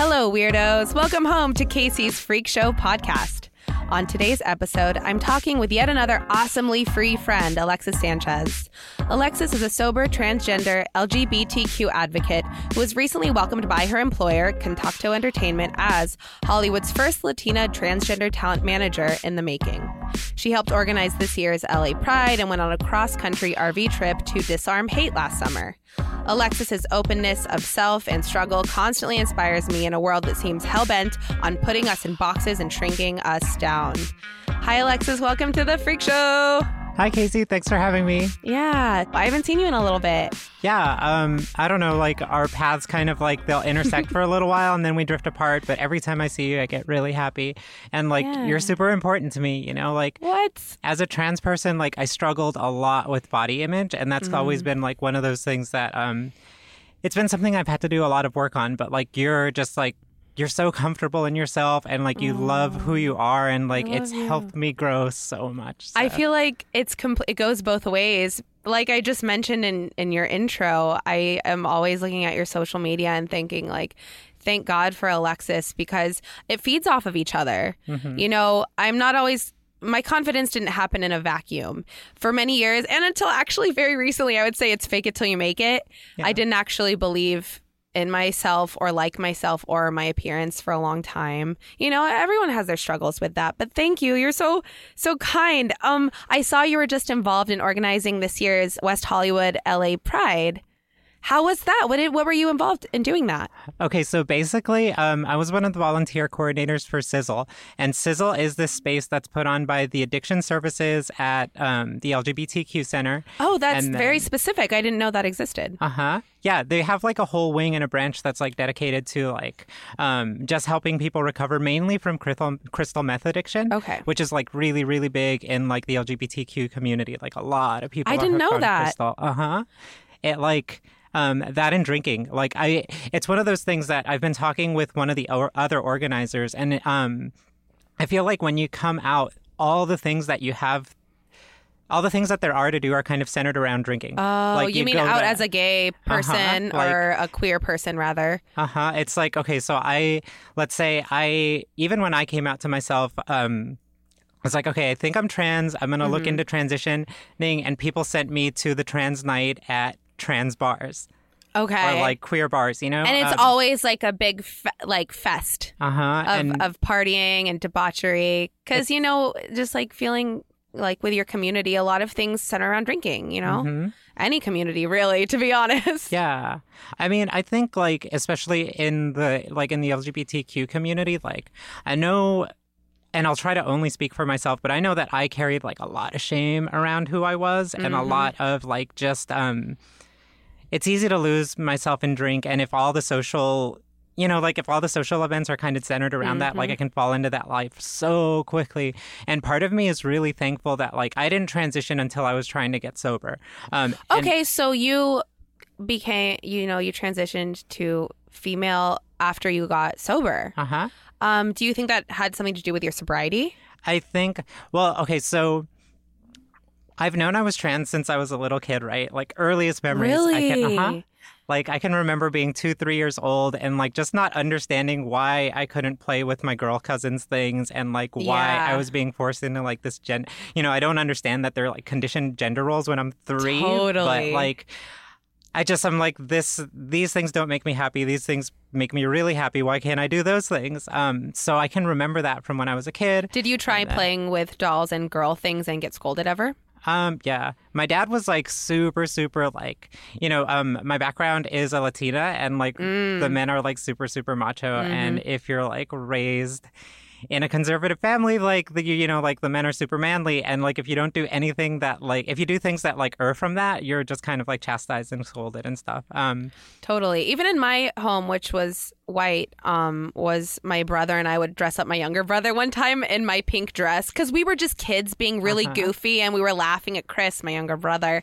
Hello, weirdos. Welcome home to Kasey's Freak Show podcast. On today's episode, I'm talking with yet another awesomely free friend, Alexis Sanchez. Alexis is a sober, transgender, LGBTQ advocate who was recently welcomed by her employer, Kontakto Entertainment, as Hollywood's first Latina transgender talent manager in the making. She helped organize this year's LA Pride and went on a cross country RV trip to disarm hate last summer. Alexis's openness of self and struggle constantly inspires me in a world that seems hell bent on putting us in boxes and shrinking us down. Hi, Alexis. Welcome to the Freak Show. Hi, Kasey. Thanks for having me. Yeah, I haven't seen you in a little bit. Yeah, um, I don't know, like our paths kind of like they'll intersect for a little while and then we drift apart. But every time I see you, I get really happy. And like, Yeah. you're super important to me, you know? Like, What? as a trans person, like, I struggled a lot with body image. And that's always Mm. been like one of those things that, um, it's been something I've had to do a lot of work on. But like, you're just like, you're so comfortable in yourself and like you love who you are and like it's helped me grow so much. I feel like it's compl- it goes both ways. Like I just mentioned in in your intro, I am always looking at your social media and thinking like thank God for Alexis because it feeds off of each other. Mm-hmm. You know, I'm not always my confidence didn't happen in a vacuum for many years and until actually very recently I would say it's fake it till you make it. I didn't actually believe in myself or like myself or my appearance for a long time. You know, everyone has their struggles with that. But thank you. You're so so kind. Um I saw you were just involved in organizing this year's West Hollywood LA Pride. How was that? What did what were you involved in doing that? Okay, so basically, um, I was one of the volunteer coordinators for Sizzle, and Sizzle is this space that's put on by the Addiction Services at um, the LGBTQ Center. Oh, that's And very specific. I didn't know that existed. Uh huh. Yeah, they have like a whole wing and a branch that's like dedicated to like um, just helping people recover mainly from crystal crystal meth addiction. Okay. Which is like really really big in like the LGBTQ community. Like a lot of people. I didn't know that. Uh huh. It like. Um, that and drinking, like I, it's one of those things that I've been talking with one of the o- other organizers, and um, I feel like when you come out, all the things that you have, all the things that there are to do are kind of centered around drinking. Oh, like you, mean out to- as a gay person like- or a queer person rather? Uh huh. It's like okay, so I let's say I even when I came out to myself, um, I was like, okay, I think I'm trans. I'm gonna Mm-hmm. look into transitioning, and people sent me to the trans night at trans bars Okay. or like queer bars, you know. and it's always like a big fe- like fest. uh huh. of, And of partying and debauchery because you know just like feeling like with your community a lot of things center around drinking you know Mhm. any community really to be honest Yeah. I mean, I think like especially in the like in the LGBTQ community, like I know and I'll try to only speak for myself, but I know that I carried like a lot of shame around who I was and a lot of like just um it's easy to lose myself in drink and if all the social you know, like if all the social events are kind of centered around that, like I can fall into that life so quickly. And part of me is really thankful that like I didn't transition until I was trying to get sober. Um, and- okay so you became you know you transitioned to female after you got sober uh-huh. um do you think that had something to do with your sobriety I think, well, okay, so I've known I was trans since I was a little kid, right? Like earliest memories. I can, uh-huh. Really? Like I can remember being two, three years old and like just not understanding why I couldn't play with my girl cousins things and like why Yeah. I was being forced into like this gen. You know, I don't understand that they're like conditioned gender roles when I'm three. Totally. But like, I just I'm like this. These things don't make me happy. These things make me really happy. Why can't I do those things? Um, so I can remember that from when I was a kid. did you try And then- playing with dolls and girl things and get scolded ever Um, yeah. My dad was like super, super like, you know, um, my background is a Latina and like Mm. the men are like super, super macho. Mm-hmm. And if you're like raised in a conservative family, like the you know, like the men are super manly, and like if you don't do anything that like if you do things that like err from that, you're just kind of like chastised and scolded and stuff. Um, Totally. Even in my home, which was white, um, was my brother and I would dress up my younger brother one time in my pink dress because we were just kids being really goofy and we were laughing at Chris, my younger brother.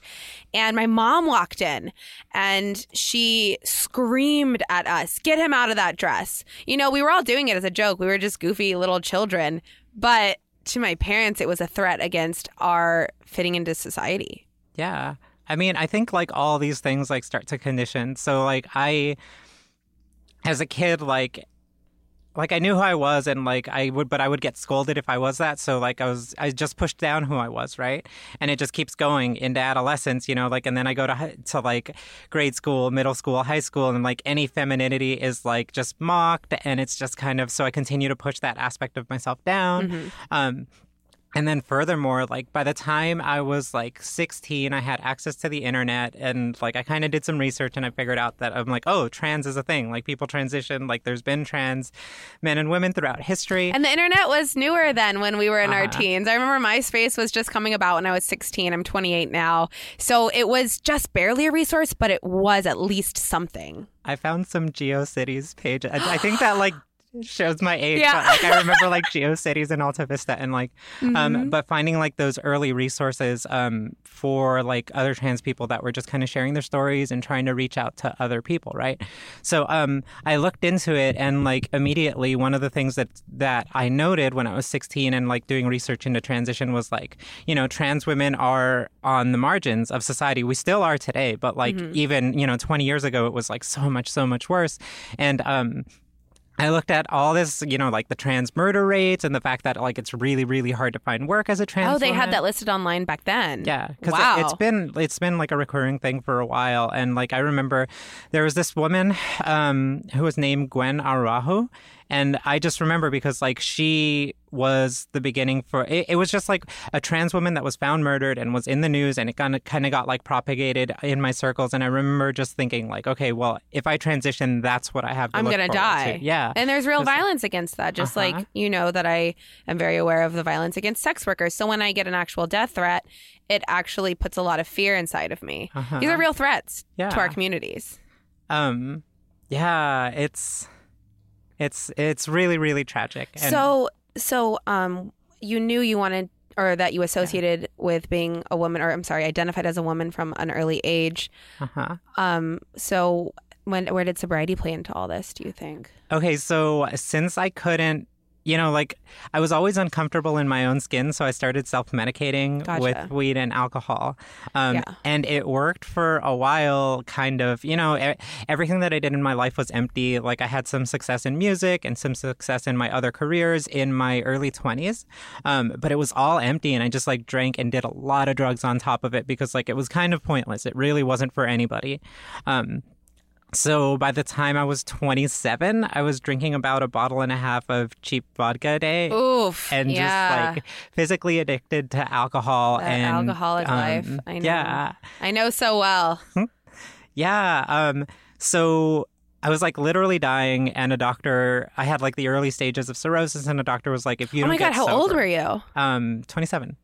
And my mom walked in and she screamed at us, "Get him out of that dress!" You know, we were all doing it as a joke. We were just goofy little children, but to my parents, it was a threat against our fitting into society. Yeah. I mean, I think like all these things like start to condition. So like I as a kid like like I knew who I was and like I would but I would get scolded if I was that. So like I was I just pushed down who I was, right? And it just keeps going into adolescence, you know, like and then I go to to like grade school, middle school, high school and like any femininity is like just mocked and it's just kind of so I continue to push that aspect of myself down. Um and then furthermore, like by the time I was like 16, I had access to the internet and like I kind of did some research and I figured out that I'm like, oh, trans is a thing. Like people transition, like there's been trans men and women throughout history. And the internet was newer then when we were in our Uh-huh. teens. I remember MySpace was just coming about when I was 16. I'm 28 now. So it was just barely a resource, but it was at least something. I found some GeoCities page. I, I think that like shows my age. Yeah. But, like I remember like GeoCities and Alta Vista and like, Mm-hmm. um, but finding like those early resources um, for like other trans people that were just kind of sharing their stories and trying to reach out to other people, right? So um, I looked into it and like immediately one of the things that that I noted when I was 16 and like doing research into transition was like, you know, trans women are on the margins of society. We still are today, but like even you know 20 years ago, it was like so much so much worse, and um. I looked at all this, you know, like the trans murder rates and the fact that like it's really, really hard to find work as a trans. Oh, they had that listed online back then. Yeah, because wow. it, has been it's been like a recurring thing for a while, and like I remember there was this woman um, who was named Gwen Araujo, and I just remember because like she was the beginning for it, it was just like a trans woman that was found murdered and was in the news, and it kind of kind of got like propagated in my circles, and I remember just thinking like, okay, well, if I transition, that's what I have. to I'm gonna die. Yeah, And there's real Just- violence against that. Just Uh-huh. like you know that I am very aware of the violence against sex workers. So when I get an actual death threat, it actually puts a lot of fear inside of me. Uh-huh. These are real threats to our communities. um, yeah, it's it's it's really really tragic. And, so so um you knew you wanted or that you associated with being a woman or I'm sorry, identified as a woman from an early age. uh-huh. Um so when where did sobriety play into all this, do you think? Okay, so since I couldn't, you know, like I was always uncomfortable in my own skin, so I started self medicating Gotcha. with weed and alcohol. Um, Yeah. And it worked for a while, kind of. You know, e- everything that I did in my life was empty. Like I had some success in music and some success in my other careers in my early 20s, um, but it was all empty. And I just like drank and did a lot of drugs on top of it because like it was kind of pointless. It really wasn't for anybody. Um, so by the time I was 27, I was drinking about a bottle and a half of cheap vodka a day. Oof. And yeah. just like physically addicted to alcohol That and alcoholic um, life. I know. Yeah, I know so well. yeah. Um, so I was like literally dying, and a doctor. I had like the early stages of cirrhosis, and a doctor was like, "If you oh don't Oh my god, how old were you? Um, 27.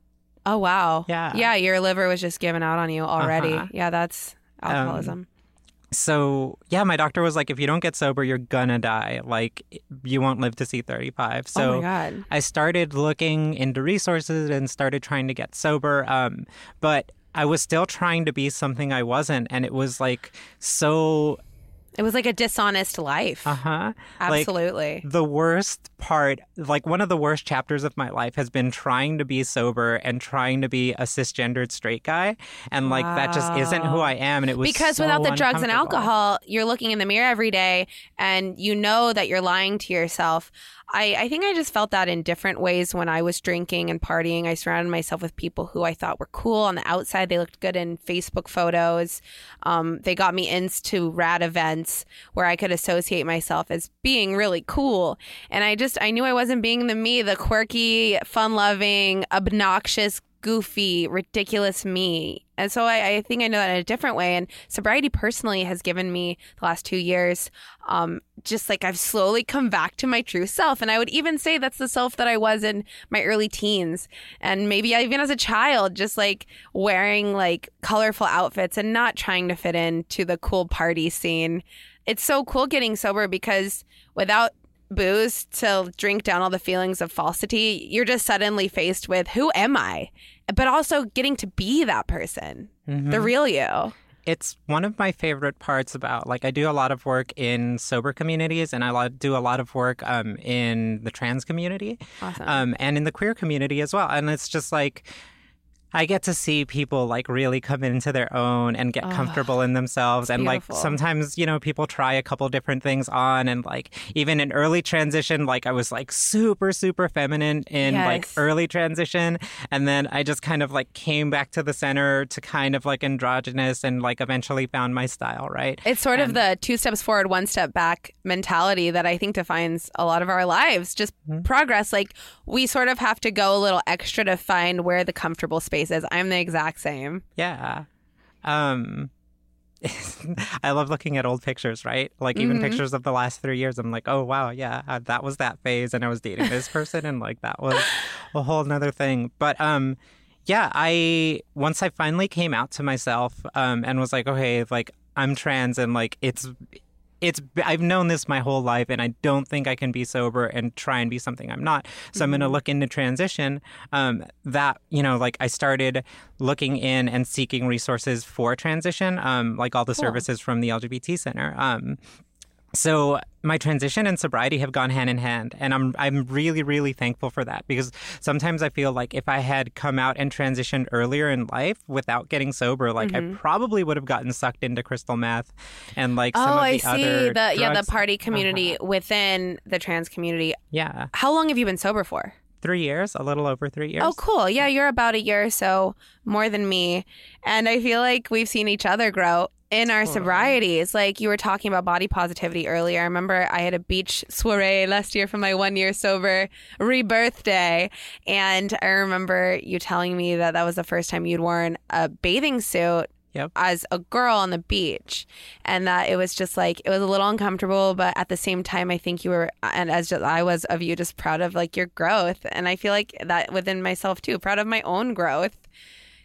Oh wow. Yeah. Yeah, your liver was just giving out on you already. Uh-huh. Yeah, that's alcoholism. So yeah, my doctor was like, "If you don't get sober, you're gonna die. Like you won't live to see 35." So oh. I started looking into resources and started trying to get sober. Um, but I was still trying to be something I wasn't, and it was like so. It was like a dishonest life. Uh huh. Absolutely. the worst part, like one of the worst chapters of my life, has been trying to be sober and trying to be a cisgendered straight guy, and like that just isn't who I am. And it was because so without the drugs and alcohol, you're looking in the mirror every day and you know that you're lying to yourself. I, I think I just felt that in different ways when I was drinking and partying. I surrounded myself with people who I thought were cool on the outside. They looked good in Facebook photos. Um, they got me into rad events where I could associate myself as being really cool. And I just, I knew I wasn't being the me, the quirky, fun loving, obnoxious goofy, ridiculous me. And so I, I, think I know that in a different way. And sobriety personally has given me the last two years, um, just like I've slowly come back to my true self. And I would even say that's the self that I was in my early teens. And maybe even as a child, just like wearing like colorful outfits and not trying to fit into the cool party scene. It's so cool getting sober because without booze to drink down all the feelings of falsity, you're just suddenly faced with who am I? But also getting to be that person, Mm-hmm. the real you. it's one of my favorite parts about like I do a lot of work in sober communities and I do a lot of work um, in the trans community Awesome. um, and in the queer community as well. And it's just like I get to see people like really come into their own and get comfortable in themselves. And beautiful. like sometimes, you know, people try a couple different things on. And like even in early transition, like I was like super, super feminine in like early transition. And then I just kind of like came back to the center to kind of like androgynous and like eventually found my style, right? It's sort of the two steps forward, one step back mentality that I think defines a lot of our lives. Just Mm-hmm. progress. Like we sort of have to go a little extra to find where the comfortable space is. I'm the exact same. Yeah. Um I love looking at old pictures, right? Like even pictures of the last three years. I'm like, oh wow, yeah, uh, that was that phase, and I was dating this person, and like that was a whole nother thing. But um, yeah, I once I finally came out to myself, um, and was like, okay, like I'm trans, and like it's it's I've known this my whole life and I don't think I can be sober and try and be something I'm not. So I'm going to look into transition. Um, that you know, like I started looking in and seeking resources for transition, um, like all the services from the LGBT Center. Um, so my transition and sobriety have gone hand in hand, and I'm I'm really really thankful for that because sometimes I feel like if I had come out and transitioned earlier in life without getting sober, like I mm-hmm. probably would have gotten sucked into crystal meth and like some oh, of the I see. other The yeah, the party uh-huh. community within the trans community. Yeah, How long have you been sober for? three years, a little over three oh, years. Oh, cool. Yeah, you're about a year or so more than me. And I feel like we've seen each other grow in our sobrieties. Like you were talking about body positivity earlier. I remember I had a beach soiree last year for my one year sober rebirth day. And I remember you telling me that that was the first time you'd worn a bathing suit Yep. as a girl on the beach and that it was just like it was a little uncomfortable but at the same time i think you were and as just, i was of you just proud of like your growth and i feel like that within myself too proud of my own growth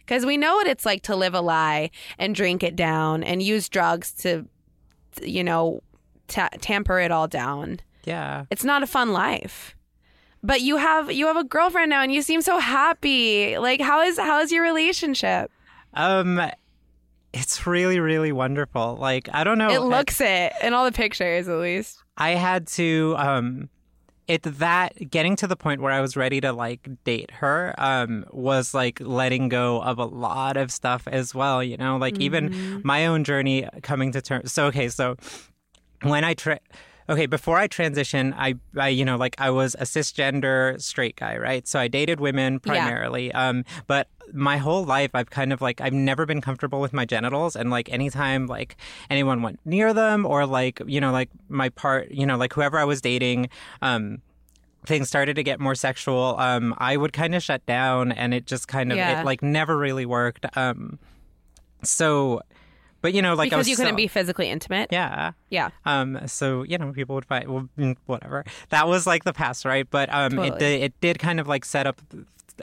because we know what it's like to live a lie and drink it down and use drugs to you know ta- tamper it all down Yeah. it's not a fun life but you have you have a girlfriend now and you seem so happy like how is how is your relationship Um, it's really really wonderful. Like I don't know. it looks it in all the pictures at least I had to um it that getting to the point where I was ready to like date her um was like letting go of a lot of stuff as well, you know, like even my own journey coming to terms. So okay, so when I tra- Okay, before I transitioned, I, I, you know, like I was a cisgender straight guy, right? So I dated women Yeah. primarily. Um, but my whole life, I've kind of like I've never been comfortable with my genitals, and like anytime like anyone went near them, or like you know, like my part, you know, like whoever I was dating, um, things started to get more sexual. Um, I would kind of shut down, and it just kind of Yeah. it like never really worked. Um, so, but you know, like I because was you couldn't so- be physically intimate. yeah. Yeah. Um, so you know, people would fight. Well, mm, whatever. That was like the past, right? But um, it Totally. did, it did kind of like set up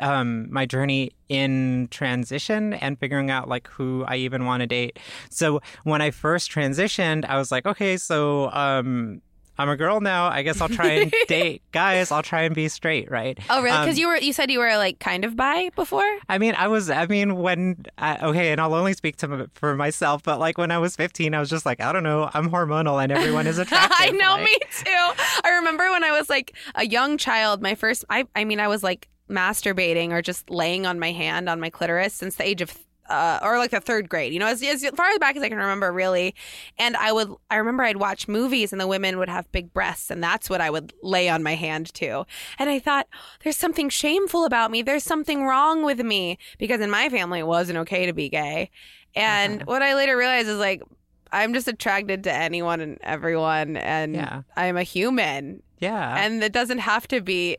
um my journey in transition and figuring out like who I even want to date. So when I first transitioned, I was like, okay, so um. I'm a girl now. I guess I'll try and date guys. I'll try and be straight, right? Oh, really? Um, Because you were you said you were like kind of bi before. I mean, I was. I mean, when I, okay, and I'll only speak to for myself, but like when I was 15, I was just like, I don't know, I'm hormonal, and everyone is attractive. I know, like- me too. I remember when I was like a young child, my first, I, I mean, I was like masturbating or just laying on my hand on my clitoris since the age of, uh, or like the third grade, you know, as, as far back as I can remember, really. And I would, I remember I'd watch movies and the women would have big breasts, and that's what I would lay on my hand to. And I thought, there's something shameful about me. There's something wrong with me because in my family it wasn't okay to be gay. And Uh-huh. what I later realized is like, I'm just attracted to anyone and everyone, and Yeah. I'm a human, Yeah. and it doesn't have to be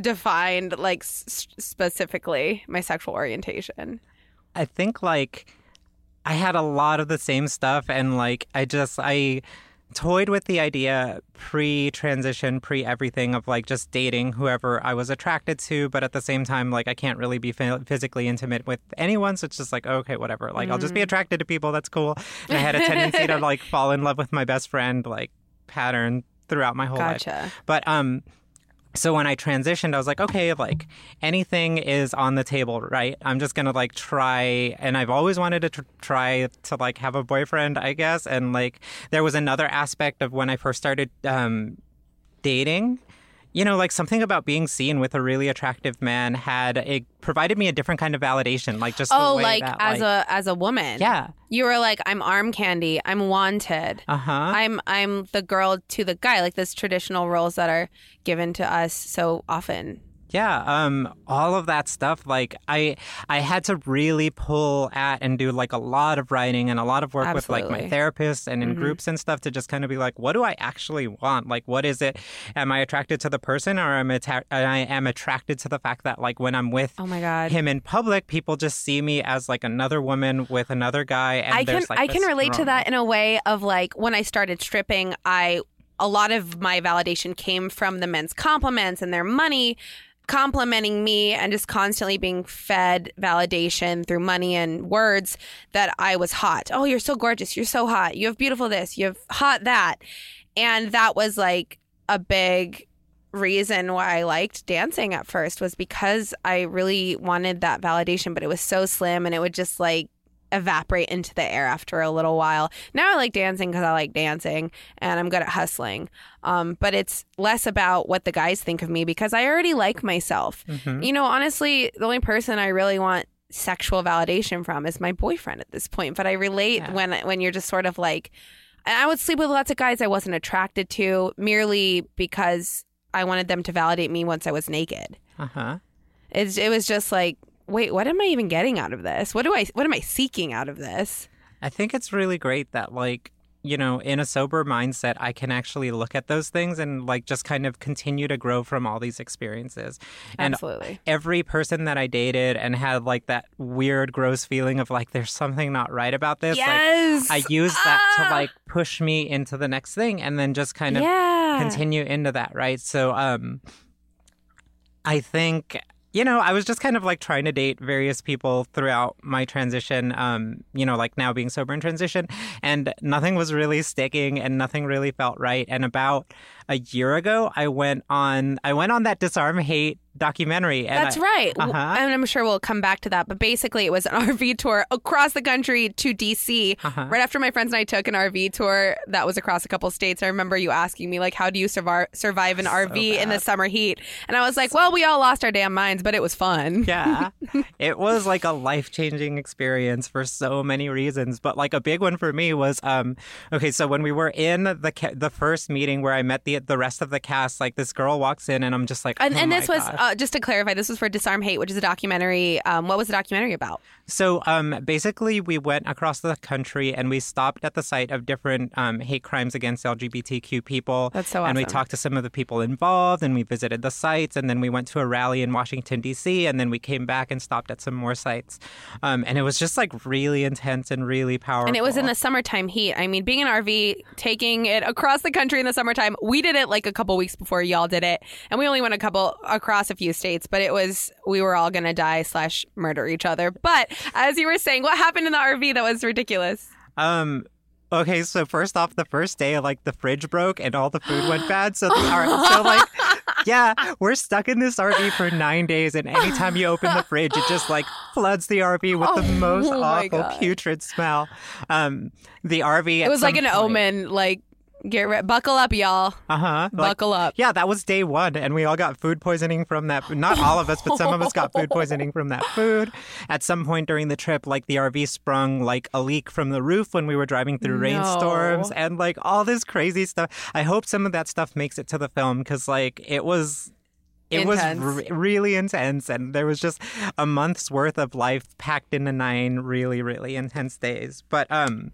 defined like s- specifically my sexual orientation. I think like I had a lot of the same stuff and like I just I toyed with the idea pre-transition, pre-everything of like just dating whoever I was attracted to, but at the same time like I can't really be physically intimate with anyone, so it's just like okay, whatever. Like I'll just be attracted to people. That's cool. And I had a tendency to like fall in love with my best friend like pattern throughout my whole Gotcha. life. But um so when I transitioned, I was like, okay, like anything is on the table, right? I'm just gonna like try, and I've always wanted to tr- try to like have a boyfriend, I guess. And like there was another aspect of when I first started um, dating. You know, like something about being seen with a really attractive man had it provided me a different kind of validation, like just Oh, like that, as like- a as a woman. yeah, You were like, I'm arm candy. I'm wanted. uh huh, I'm I'm the girl to the guy, like this traditional roles that are given to us so often. Yeah, um, all of that stuff. Like I, I had to really pull at and do like a lot of writing and a lot of work with like my Absolutely. therapist and in groups and stuff to just kind of be like, what do I actually want? Like, what is it? Am I attracted to the person, or am I, atta- I am attracted to the fact that like when I'm with Oh my god. him in public, people just see me as like another woman with another guy. And I can like, I can relate to that in a way of like when I started stripping, I a lot of my validation came from the men's compliments and their money complimenting me and just constantly being fed validation through money and words that I was hot. Oh, you're so gorgeous. You're so hot. You have beautiful this. You have hot that. And that was like a big reason why I liked dancing at first was because I really wanted that validation, but it was so slim and it would just like evaporate into the air after a little while. Now I like dancing because I like dancing and I'm good at hustling. Um, but it's less about what the guys think of me because I already like myself. You know, honestly, the only person I really want sexual validation from is my boyfriend at this point. But I relate Yeah. when when you're just sort of like, I would sleep with lots of guys I wasn't attracted to merely because I wanted them to validate me once I was naked. Uh huh. It's, it was just like, wait, what am I even getting out of this? What do I what am I seeking out of this? I think it's really great that like you know in a sober mindset I can actually look at those things and like just kind of continue to grow from all these experiences. And Absolutely. every person that I dated and had like that weird gross feeling of like there's something not right about this Yes. like I used that Ah. to like push me into the next thing and then just kind of yeah. continue into that, right? So um I think you know, I was just kind of like trying to date various people throughout my transition, um, you know, like now being sober in transition, and nothing was really sticking and nothing really felt right. And about a year ago, I went on I went on that disarm hate documentary. And That's I- right. Uh-huh. And I'm sure we'll come back to that. But basically, it was an RV tour across the country to DC. Uh-huh. Right after my friends and I took an RV tour that was across a couple states, I remember you asking me, like, how do you survive, survive an RV in the summer heat? And I was like, well, we all lost our damn minds, but it was fun. Yeah. it was like a life changing experience for so many reasons. But like a big one for me was um okay, so when we were in the ca- the first meeting where I met the the rest of the cast, like this girl walks in and I'm just like And, oh and this was. Uh, just to clarify, this was for Disarm Hate, which is a documentary. Um, what was the documentary about? So um, basically, we went across the country and we stopped at the site of different um, hate crimes against LGBTQ people. That's so And we talked to some of the people involved, and we visited the sites, and then we went to a rally in Washington D.C. And then we came back and stopped at some more sites. Um, and it was just like really intense and really powerful. And it was in the summertime heat. I mean, being an RV, taking it across the country in the summertime, we did it like a couple weeks before y'all did it. And we only went a couple across a few states, but it was, we were all to die slash murder each other. But as you were saying, what happened in the RV that was ridiculous? Um. Okay, so first off, the first day, like the fridge broke and all the food went bad. So the R- so like, yeah, we're stuck in this RV for nine days, and anytime you open the fridge, it just like floods the RV with the most Oh awful putrid smell. Um, the RV. It was like an omen, like, get re- buckle up, y'all. Uh huh. Buckle up. Yeah, that was day one, and we all got food poisoning from that. Not all of us, but some of us got food poisoning from that food. At some point during the trip, like the RV sprung like a leak from the roof when we were driving through rainstorms, and like all this crazy stuff. I hope some of that stuff makes it to the film because like it was. It Intense. was re- really intense, and there was just a month's worth of life packed into nine really, really intense days. But um,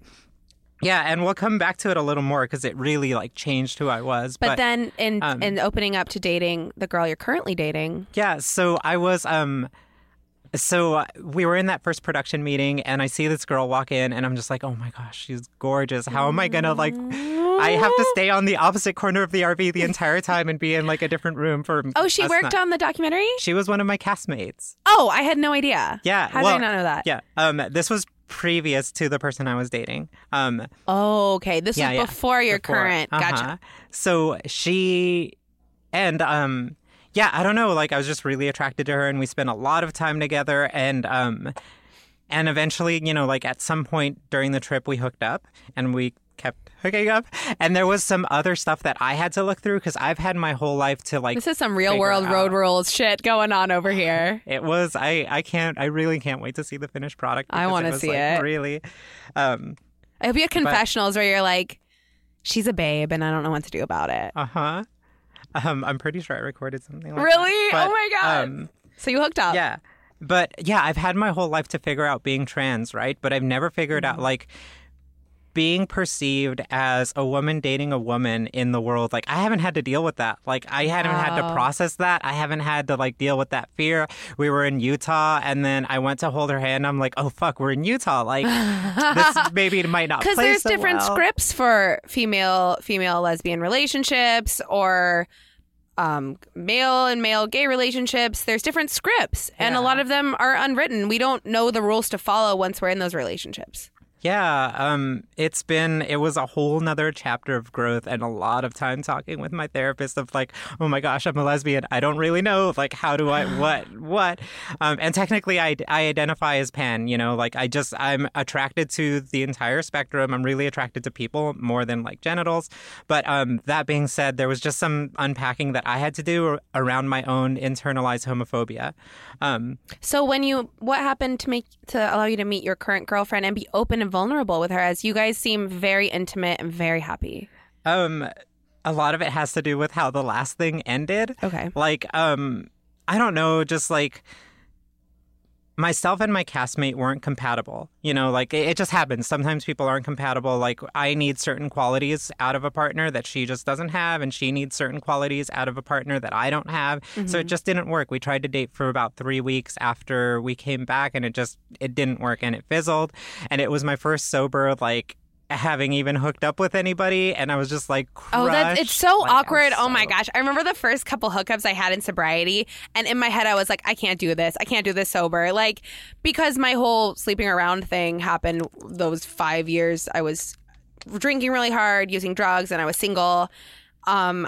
yeah, and we'll come back to it a little more because it really like changed who I was. But, then in um, in opening up to dating the girl you're currently dating, Yeah, so I was um so uh, we were in that first production meeting and I see this girl walk in and I'm just like, "Oh my gosh, she's gorgeous. How am I going to like I have to stay on the opposite corner of the RV the entire time and be in like a different room for oh, she worked not- on the documentary. She was one of my castmates. Oh, I had no idea. Yeah. how well, did I not know that? Yeah. Um this was previous to the person I was dating. Um Oh, okay. This yeah, was yeah. before your Before. current. Uh-huh. Gotcha. So she and um yeah, I don't know, like I was just really attracted to her and we spent a lot of time together and um and eventually, you know, like at some point during the trip we hooked up and we hooking up and there was some other stuff that I had to look through cuz I've had my whole life to like This is some real world out. road rules shit going on over here. It was I I can't I really can't wait to see the finished product. I wanna see like, it. Really um I hope you have confessionals where you're like, she's a babe and I don't know what to do about it. uh-huh. Um I'm pretty sure I recorded something like Really? Oh my God. Um So you hooked up. Yeah. But yeah, I've had my whole life to figure out being trans, right? But I've never figured Mm-hmm. out like being perceived as a woman dating a woman in the world. Like I haven't had to deal with that. Like I haven't had to process that. I haven't had to like deal with that fear. We were in Utah and then I went to hold her hand. I'm like, "Oh fuck, we're in Utah." Like this maybe might not because there's so different well. scripts for female female lesbian relationships or um, male and male gay relationships there's different scripts and a lot of them are unwritten we don't know the rules to follow once we're in those relationships Yeah, um, it's been it was a whole nother chapter of growth and a lot of time talking with my therapist of like, oh my gosh, I'm a lesbian. I don't really know like how do I what what, um, and technically I I identify as pan. You know, like I just I'm attracted to the entire spectrum. I'm really attracted to people more than like genitals. But um, that being said, there was just some unpacking that I had to do around my own internalized homophobia. Um, so when you what happened to make to allow you to meet your current girlfriend and be open and vulnerable with her as you guys seem very intimate and very happy Um, a lot of it has to do with how the last thing ended. Okay. Like, um, I don't know, just like myself and my castmate weren't compatible. You know, like it, it just happens. Sometimes people aren't compatible. Like I need certain qualities out of a partner that she just doesn't have, and she needs certain qualities out of a partner that I don't have. So it mm-hmm. just didn't work. We tried to date for about three weeks after we came back, and it just it didn't work, and it fizzled. And it was my first sober like having even hooked up with anybody and I was just like Oh, that's it's so Like, awkward. Oh my gosh. I remember the first couple hookups I had in sobriety, and in my head, I was like, I can't do this. I can't do this sober. Like, because my whole sleeping around thing happened those five years. I was drinking really hard, using drugs, and I was single. Um,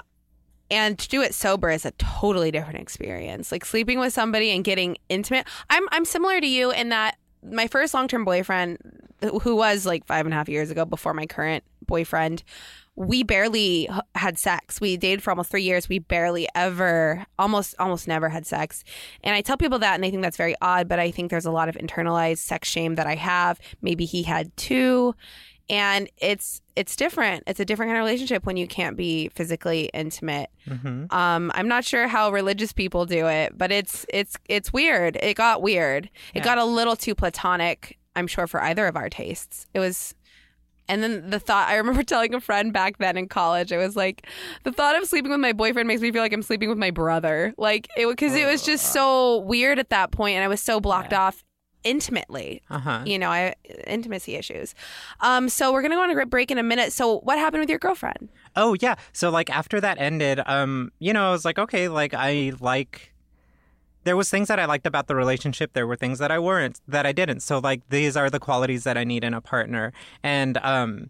and to do it sober is a totally different experience. Like sleeping with somebody and getting intimate. I'm I'm similar to you in that my first long term boyfriend, who was like five and a half years ago before my current boyfriend, we barely had sex. We dated for almost three years. We barely ever, almost almost never had sex. And I tell people that, and they think that's very odd. But I think there's a lot of internalized sex shame that I have. Maybe he had too and it's it's different. It's a different kind of relationship when you can't be physically intimate. Mhm. um i'm not sure how religious people do it but it's it's it's weird. It got weird. It got a little too platonic i'm sure for either of our tastes. It was and then the thought i remember telling a friend back then in college it was like the thought of sleeping with my boyfriend makes me feel like i'm sleeping with my brother. Like it because it was just so weird at that point and i was so blocked off intimately Uh-huh. you know, I intimacy issues. Um, so we're gonna go on a break in a minute. So what happened with your girlfriend? Oh yeah. So like after that ended, um, you know, I was like, okay, like I like there was things that I liked about the relationship. There were things that I weren't that I didn't. So like these are the qualities that I need in a partner. And um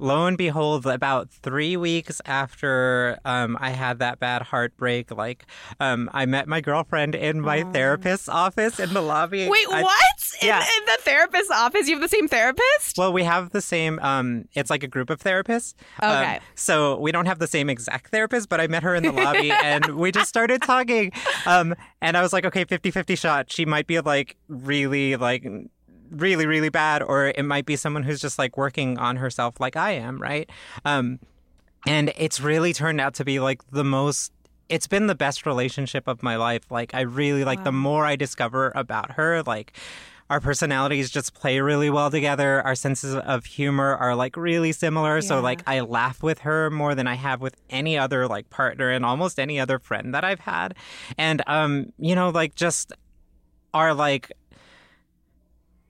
lo and behold, about three weeks after um, I had that bad heartbreak, like um, I met my girlfriend in my therapist's office in the lobby. Wait, I- what? In, yeah. in the therapist's office, you have the same therapist? Well, we have the same. Um, it's like a group of therapists. Um, Okay. so we don't have the same exact therapist, but I met her in the lobby and we just started talking. Um, and I was like, okay, 50-50 shot. She might be like really like really really bad, or it might be someone who's just like working on herself, like I am, right? Um, and it's really turned out to be like the most it's been the best relationship of my life like i really like the more i discover about her like our personalities just play really well together. Our senses of humor are like really similar. So like I laugh with her more than I have with any other like partner and almost any other friend that I've had. And um, you know, like just our like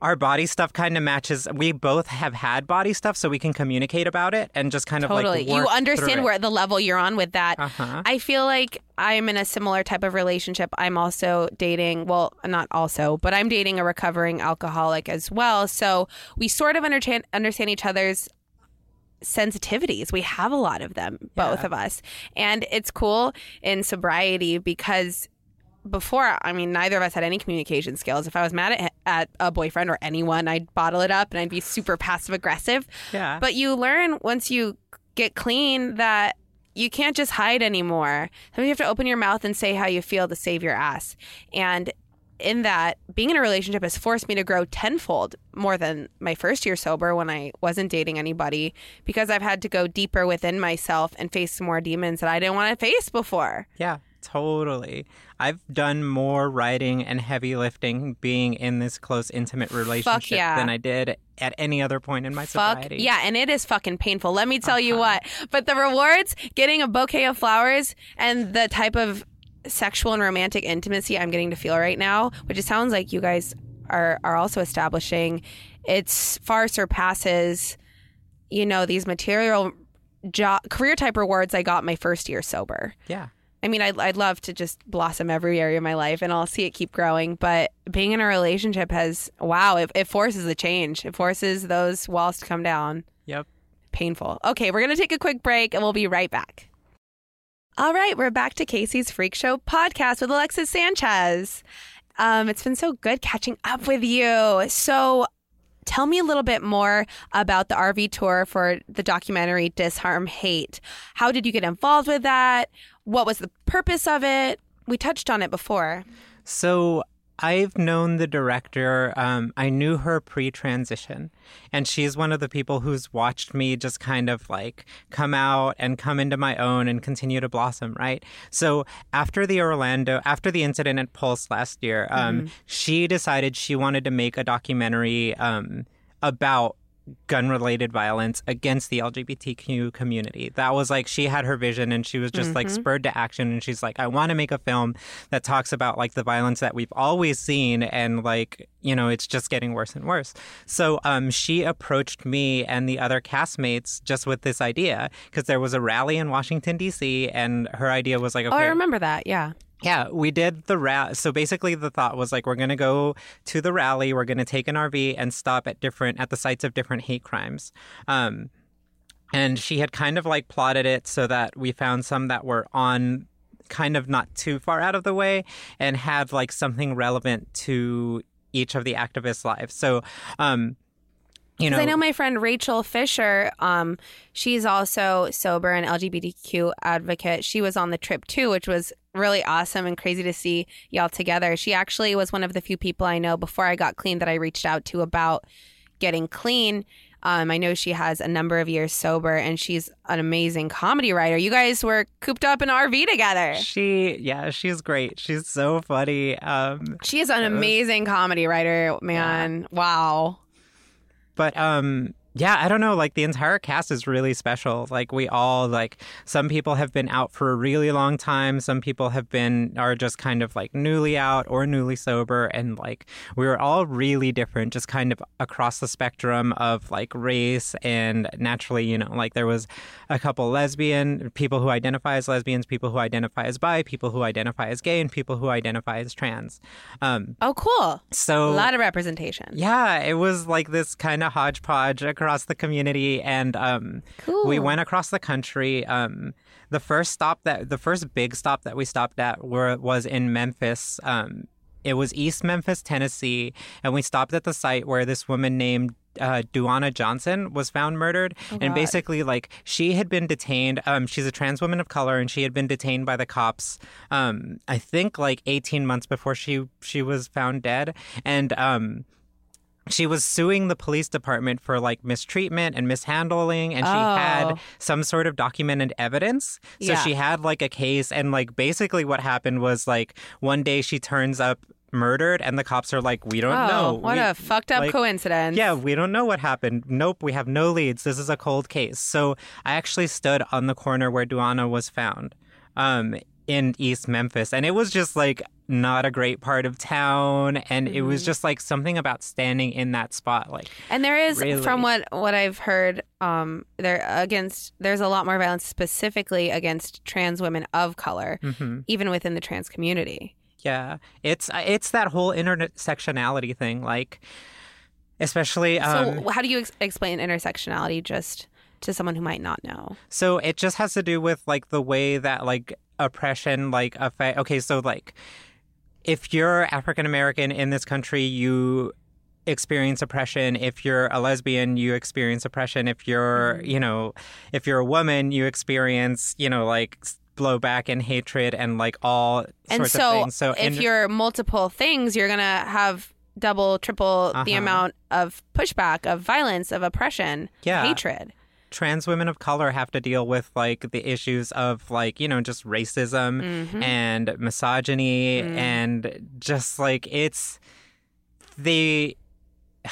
our body stuff kind of matches. We both have had body stuff, so we can communicate about it and just kind of Totally. like you understand where the level you're on with that. Uh-huh. I feel like I'm in a similar type of relationship. I'm also dating, well, not also, but I'm dating a recovering alcoholic as well. So we sort of understand understand each other's sensitivities. We have a lot of them, both Yeah. of us. And it's cool in sobriety because before, I mean, neither of us had any communication skills. If I was mad at, at a boyfriend or anyone, I'd bottle it up and I'd be super passive aggressive. Yeah. But you learn once you get clean that you can't just hide anymore. Sometimes you have to open your mouth and say how you feel to save your ass. And in that, being in a relationship has forced me to grow tenfold more than my first year sober when I wasn't dating anybody because I've had to go deeper within myself and face some more demons that I didn't want to face before. Yeah, totally. I've done more writing and heavy lifting being in this close, intimate relationship yeah. than I did at any other point in my Fuck sobriety. yeah, and it is fucking painful. Let me tell you Uh-huh. what. But the rewards, getting a bouquet of flowers, and the type of sexual and romantic intimacy I'm getting to feel right now, which it sounds like you guys are are also establishing, it's far surpasses, you know, these material job career type rewards I got my first year sober. Yeah. I mean, I'd, I'd love to just blossom every area of my life and I'll see it keep growing. But being in a relationship has, wow, it, it forces a change. It forces those walls to come down. Yep. Painful. Okay, we're going to take a quick break and we'll be right back. All right, we're back to Kasey's Freak Show podcast with Alexis Sanchez. Um, it's been so good catching up with you. So, tell me a little bit more about the RV tour for the documentary Disarm Hate. How did you get involved with that? What was the purpose of it? We touched on it before. So I've known the director. Um, I knew her pre transition, and she's one of the people who's watched me just kind of like come out and come into my own and continue to blossom, right? So after the Orlando, after the incident at Pulse last year, um, she decided she wanted to make a documentary um, about gun related violence against the LGBTQ community. That was like she had her vision and she was just like spurred to action and she's like I want to make a film that talks about like the violence that we've always seen and like you know it's just getting worse and worse. So um she approached me and the other castmates just with this idea because there was a rally in Washington DC and her idea was like okay Oh, I remember that. Yeah. Yeah, we did the rally. So basically, the thought was like, we're going to go to the rally. We're going to take an RV and stop at different at the sites of different hate crimes. Um, and she had kind of like plotted it so that we found some that were on kind of not too far out of the way and had like something relevant to each of the activists' lives. So, um, you know, I know my friend Rachel Fisher, um, she's also sober and LGBTQ advocate. She was on the trip too, which was really awesome and crazy to see y'all together. She actually was one of the few people I know before I got clean that I reached out to about getting clean. Um, I know she has a number of years sober and she's an amazing comedy writer. You guys were cooped up in an RV together. she, yeah, she's great. She's so funny. Um, She is an amazing comedy writer, man. Wow. but um yeah i don't know like the entire cast is really special. Like we all like some people have been out for a really long time. Some people have been are just kind of like newly out or newly sober. And like we were all really different just kind of across the spectrum of like race. And naturally you know like there was a couple lesbian people who identify as lesbians people who identify as bi people who identify as gay and people who identify as trans. Um Oh, cool. so A lot of representation. yeah, it was like this kind of hodgepodge across the community, and um, Cool. we went across the country. Um, the first stop that the first big stop that we stopped at were was in Memphis. Um, it was East Memphis, Tennessee, and we stopped at the site where this woman named uh, Duanna Johnson was found murdered, and basically, like she had been detained. Um, she's a trans woman of color, and she had been detained by the cops. Um, I think like eighteen months before she she was found dead, and um she was suing the police department for like mistreatment and mishandling and she Oh. had some sort of documented evidence so Yeah. she had like a case and like basically what happened was like one day she turns up murdered, and the cops are like, we don't oh, know. what We- a fucked up like, coincidence. Yeah, we don't know what happened. Nope, we have no leads. This is a cold case. So I actually stood on the corner where Duanna was found, um, in East Memphis, and it was just like not a great part of town, and it Mm-hmm. was just like something about standing in that spot, like. And there is, Really? from what what I've heard, um, there against there's a lot more violence specifically against trans women of color, Mm-hmm. even within the trans community. Yeah, it's it's that whole intersectionality thing, like, especially. Um, so, how do you ex- explain intersectionality just to someone who might not know? So it just has to do with like the way that like oppression like affect. Okay, so like if you're African American in this country, you experience oppression. If you're a lesbian, you experience oppression. If you're, Mm-hmm. you know, if you're a woman, you experience, you know, like blowback and hatred and like all And sorts so, of things. So if in- you're multiple things, you're gonna have double, triple the Uh-huh. amount of pushback, of violence, of oppression, Yeah. hatred. Trans women of color have to deal with like the issues of like you know just racism Mm-hmm. and misogyny Mm. and just like it's the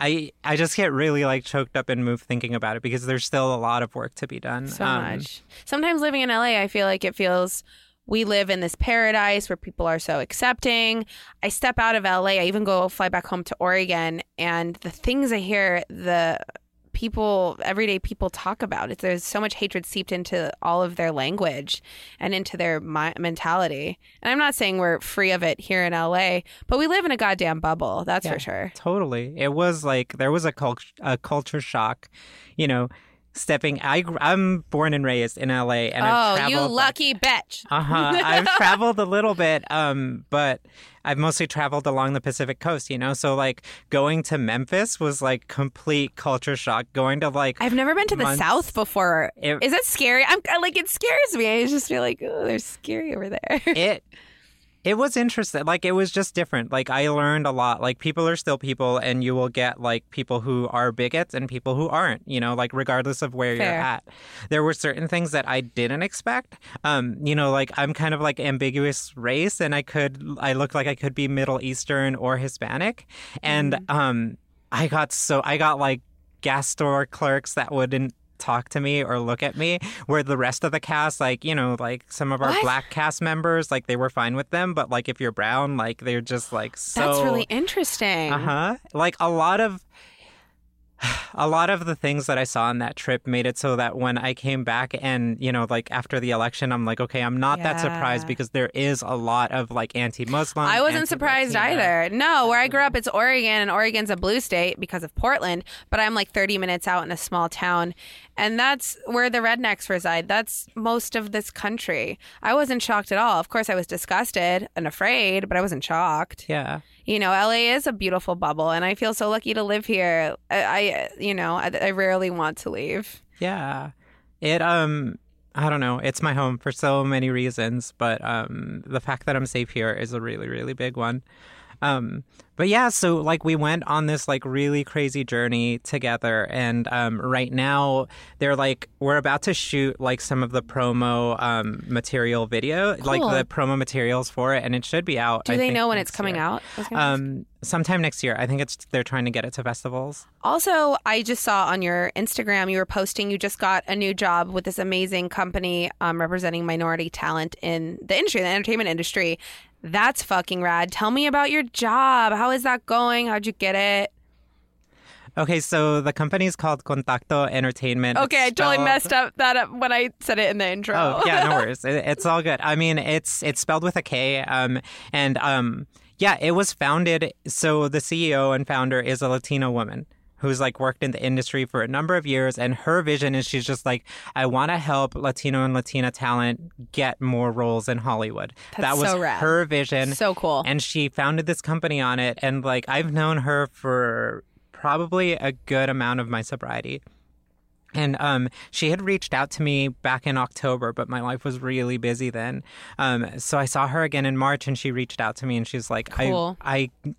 I I just get really like choked up and moved thinking about it because there's still a lot of work to be done. So Um, much. Sometimes living in LA, I feel like it feels we live in this paradise where people are so accepting. I step out of LA, I even go fly back home to Oregon, and the things I hear the people everyday people talk about it there's so much hatred seeped into all of their language and into their mi- mentality and i'm not saying we're free of it here in la but we live in a goddamn bubble that's Yeah. for sure Totally. It was like there was a cult- a culture shock, you know, stepping I, I'm born and raised in LA and I've oh traveled you like, lucky bitch Uh-huh. I've traveled a little bit, um, but I've mostly traveled along the Pacific coast, you know? So like going to Memphis was like complete culture shock. Going to like I've never been to the South before. It- Is that scary? I'm like it scares me. I just feel like oh, they're scary over there. it it was interesting. Like it was just different. Like I learned a lot. Like people are still people and you will get like people who are bigots and people who aren't, you know, like regardless of where you're at. There were certain things that I didn't expect. Um, you know, like I'm kind of like ambiguous race and I could I look like I could be Middle Eastern or Hispanic. And um I got so I got like gas store clerks that wouldn't talk to me or look at me where the rest of the cast like you know like some of our What? black cast members like they were fine with them but like if you're brown like they're just like so That's really interesting. uh-huh like a lot of a lot of the things that I saw on that trip made it so that when I came back and you know like after the election I'm like okay I'm not that surprised because there is a lot of like anti-muslim I wasn't surprised either. No, where I grew up, it's Oregon, and Oregon's a blue state because of Portland. But I'm like 30 minutes out in a small town, and that's where the rednecks reside. That's most of this country. I wasn't shocked at all. Of course, I was disgusted and afraid, but I wasn't shocked. yeah You know, LA is a beautiful bubble, and I feel so lucky to live here. I, I you know, I, I rarely want to leave. Yeah. It um I don't know. It's my home for so many reasons, but um the fact that I'm safe here is a really really big one. Um but yeah, so like we went on this like really crazy journey together and um right now they're like we're about to shoot like some of the promo um material video, like the promo materials for it and it should be out Do I they know when it's coming year. out? I was ask. Um sometime next year. I think it's they're trying to get it to festivals. Also, I just saw on your Instagram you were posting you just got a new job with this amazing company um, representing minority talent in the industry, the entertainment industry. That's fucking rad. Tell me about your job. How is that going? How'd you get it? Okay, so the company is called Kontakto Entertainment. Okay, I totally messed up that up when I said it in the intro. Oh yeah, no worries. It, it's all good. I mean, it's it's spelled with a K. Um, and um, yeah, it was founded. So the CEO and founder is a Latino woman who's like worked in the industry for a number of years, and her vision is she's just like, I want to help Latino and Latina talent get more roles in Hollywood. that was so her vision. So cool. And she founded this company on it, and like I've known her for probably a good amount of my sobriety. And um, she had reached out to me back in October, but my life was really busy then. Um, so I saw her again in March, and she reached out to me, and she's like, Cool. "I, I,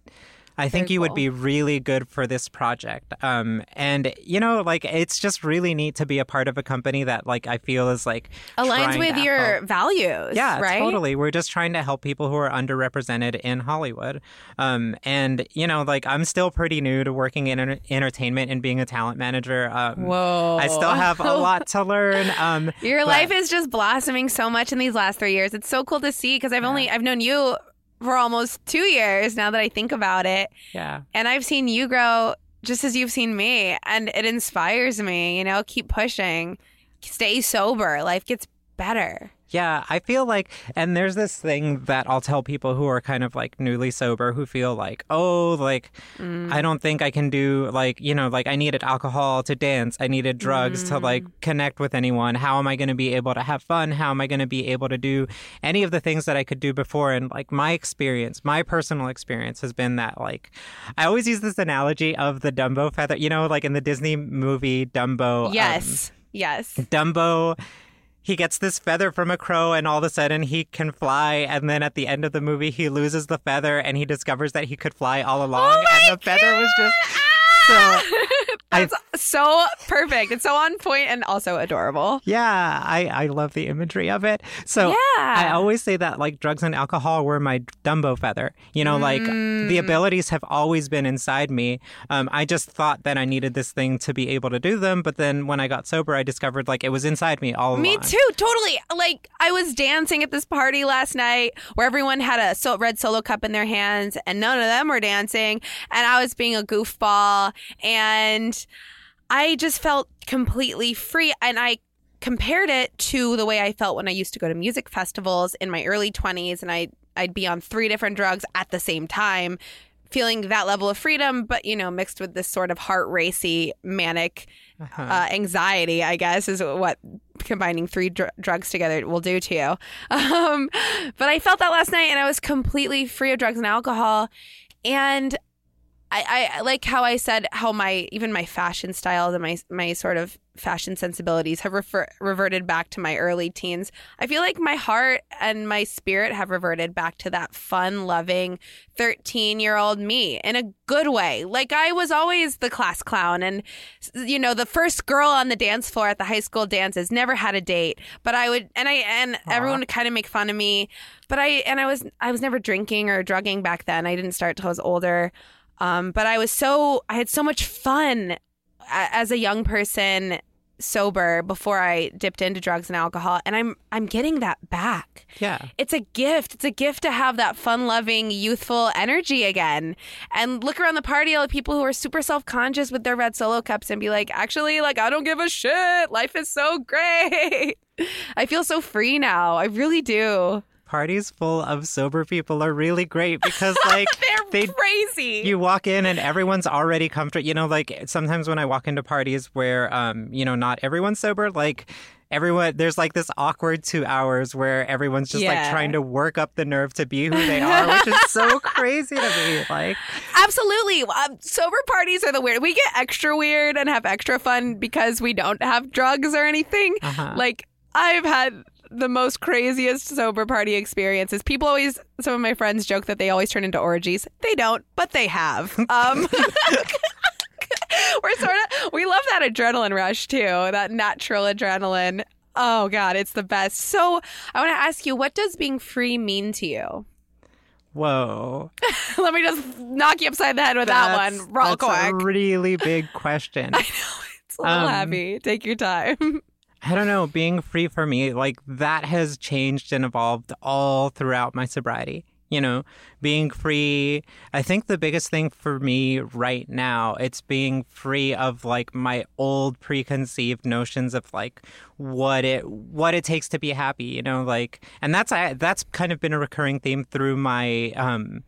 I think Very you would be really good for this project. Um, and you know, like it's just really neat to be a part of a company that, like, I feel is like Aligns with your help- values. Yeah, right? totally. We're just trying to help people who are underrepresented in Hollywood. Um, and you know, like I'm still pretty new to working in enter- entertainment and being a talent manager. Um, Whoa. I still have a lot to learn. Um, Your but- life is just blossoming so much in these last three years. It's so cool to see because I've only I've known you for almost two years now that I think about it, yeah. and I've seen you grow just as you've seen me, and it inspires me. You know, keep pushing, stay sober. Life gets better. Yeah, I feel like, and there's this thing that I'll tell people who are kind of like newly sober who feel like, oh, like, I don't think I can do, like, you know, like I needed alcohol to dance. I needed drugs to like connect with anyone. How am I going to be able to have fun? How am I going to be able to do any of the things that I could do before? And like my experience, my personal experience has been that, like, I always use this analogy of the Dumbo feather, you know, like in the Disney movie Dumbo. um, Yes, yes. Dumbo he gets this feather from a crow and all of a sudden he can fly. And then at the end of the movie he loses the feather and he discovers that he could fly all along. Oh and the feather was just so That's so perfect. It's so on point and also adorable. yeah I, I love the imagery of it so Yeah. i always say that like drugs and alcohol were my dumbo feather you know like Mm. the abilities have always been inside me um, i just thought that i needed this thing to be able to do them but then when i got sober i discovered like it was inside me all Me along too, totally. Like I was dancing at this party last night where everyone had a red solo cup in their hands and none of them were dancing and I was being a goofball and I just felt completely free and I compared it to the way I felt when I used to go to music festivals in my early 20s and I I'd be on three different drugs at the same time feeling that level of freedom but you know mixed with this sort of heart racy manic uh, anxiety, I guess, is what combining three dr- drugs together will do to you. Um, but I felt that last night, and I was completely free of drugs and alcohol. And I, I like how I said how my even my fashion styles and my my sort of fashion sensibilities have refer- reverted back to my early teens. I feel like my heart and my spirit have reverted back to that fun loving 13 year old me in a good way. Like I was always the class clown and you know the first girl on the dance floor at the high school dances never had a date. But I would and I and everyone would kind of make fun of me. But I and I was I was never drinking or drugging back then. I didn't start till I was older um, but I was so I had so much fun as a young person sober before I dipped into drugs and alcohol and I'm I'm getting that back yeah it's a gift. It's a gift to have that fun loving, youthful energy again. And look around the party, all the people who are super self conscious with their red solo cups and be like, actually, like, I don't give a shit. Life is so great. I feel so free now. I really do. Parties full of sober people are really great because like They're they crazy. you walk in and everyone's already comfortable you know like sometimes when i walk into parties where um you know not everyone's sober like everyone there's like this awkward two hours where everyone's just like trying to work up the nerve to be who they are which is so crazy to me like Absolutely. Um, sober parties are the weird. We get extra weird and have extra fun because we don't have drugs or anything. Uh-huh. Like I've had the most craziest sober party experiences. People always, some of my friends joke that they always turn into orgies. They don't, but they have. Um, we're sort of we love that adrenaline rush too. That natural adrenaline. Oh God, it's the best. So I want to ask you, what does being free mean to you? whoa Let me just knock you upside the head with that one, real that's quick. a really big question I know. It's a little Um, heavy. Take your time. I don't know, being free for me, like that has changed and evolved all throughout my sobriety. You know, being free, I think the biggest thing for me right now, it's being free of like my old preconceived notions of like what it what it takes to be happy, you know, like and that's I that's kind of been a recurring theme through my um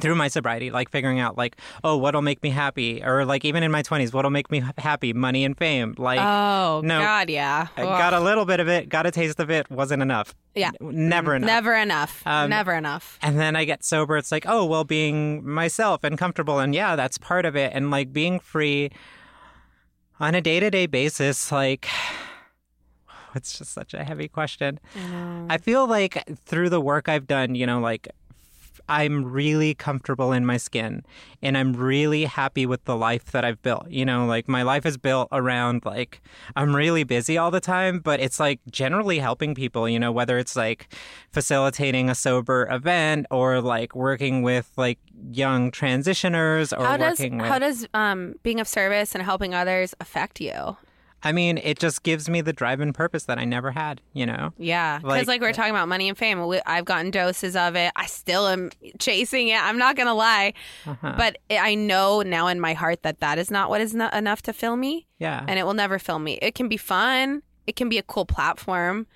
through my sobriety, like figuring out like, oh, what'll make me happy, or like even in my twenties, what'll make me happy, money and fame. Like, oh no. God, yeah. I got a little bit of it, got a taste of it, wasn't enough. Yeah. Never enough. Never enough. Um, Never enough. And then I get sober, it's like, oh, well, being myself and comfortable. And yeah, that's part of it. And like being free on a day to day basis, like, it's just such a heavy question. I feel like through the work I've done, you know, like I'm really comfortable in my skin and I'm really happy with the life that I've built. You know, like my life is built around like I'm really busy all the time, but it's like generally helping people, you know, whether it's like facilitating a sober event or like working with like young transitioners or how does with how does um, being of service and helping others affect you? I mean, it just gives me the drive and purpose that I never had, you know? Yeah, because Like- like, we we're talking about money and fame. We, I've gotten doses of it. I still am chasing it. I'm not gonna lie, Uh-huh. but I know now in my heart that that is not what is not enough to fill me, Yeah. and it will never fill me. It can be fun. It can be a cool platform.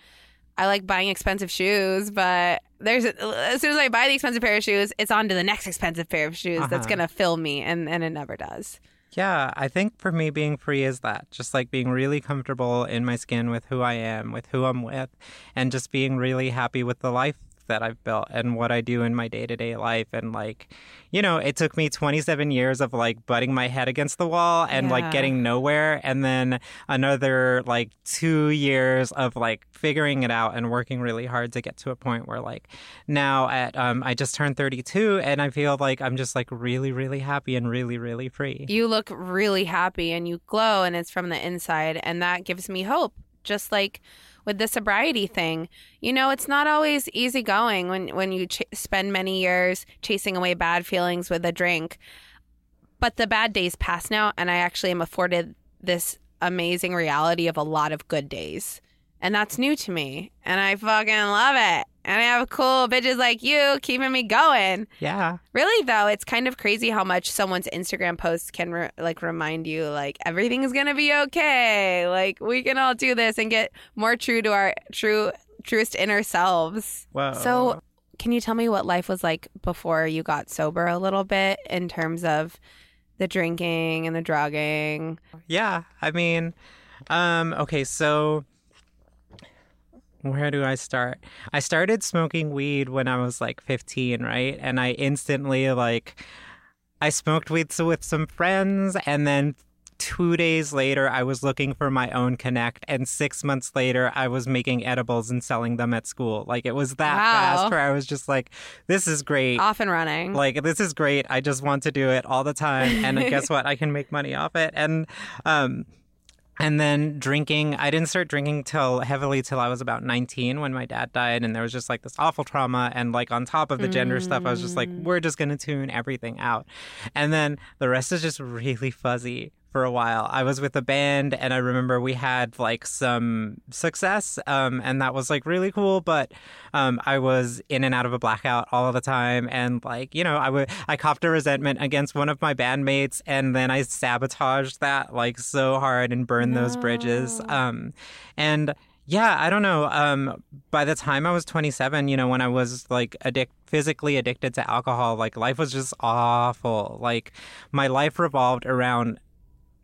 I like buying expensive shoes, but there's as soon as I buy the expensive pair of shoes, it's on to the next expensive pair of shoes that's Uh-huh. gonna fill me, and and it never does. Yeah, I think for me, being free is that just like being really comfortable in my skin with who I am, with who I'm with, and just being really happy with the life that I've built and what I do in my day to day life. And like, you know, it took me 27 years of like butting my head against the wall and like getting nowhere. And then another like two years of like figuring it out and working really hard to get to a point where like now at, um, I just turned 32 and I feel like I'm just like really, really happy and really, really free. You look really happy and you glow, and it's from the inside, and that gives me hope. Just like with the sobriety thing, you know, it's not always easy going when when you ch- spend many years chasing away bad feelings with a drink. But the bad days pass now, and I actually am afforded this amazing reality of a lot of good days. And that's new to me. And I fucking love it. And I have cool bitches like you keeping me going. Yeah. Really though, it's kind of crazy how much someone's Instagram posts can re- like remind you like everything is gonna be okay. Like we can all do this and get more true to our true truest inner selves. Wow. So, can you tell me what life was like before you got sober a little bit in terms of the drinking and the drugging? Yeah, I mean, um, okay, so where do I start? I started smoking weed when I was like 15, right? And I instantly like I smoked weed with some friends and then 2 days later I was looking for my own connect and 6 months later I was making edibles and selling them at school. Like it was that Wow. fast where I was just like this is great. Off and running. Like this is great. I just want to do it all the time, and guess what? I can make money off it. And um, and then drinking. I didn't start drinking till heavily till I was about nineteen when my dad died, and there was just like this awful trauma. And like on top of the gender stuff, I was just like, mm. we're just gonna tune everything out. And then the rest is just really fuzzy for a while. I was with a band and I remember we had like some success um, and that was like really cool, but um, I was in and out of a blackout all the time and like, you know, I would I copped a resentment against one of my bandmates and then I sabotaged that like so hard and burned those bridges. Um, and yeah, I don't know. Um, by the time I was 27, you know, when I was like addict, physically addicted to alcohol, like life was just awful. Like my life revolved around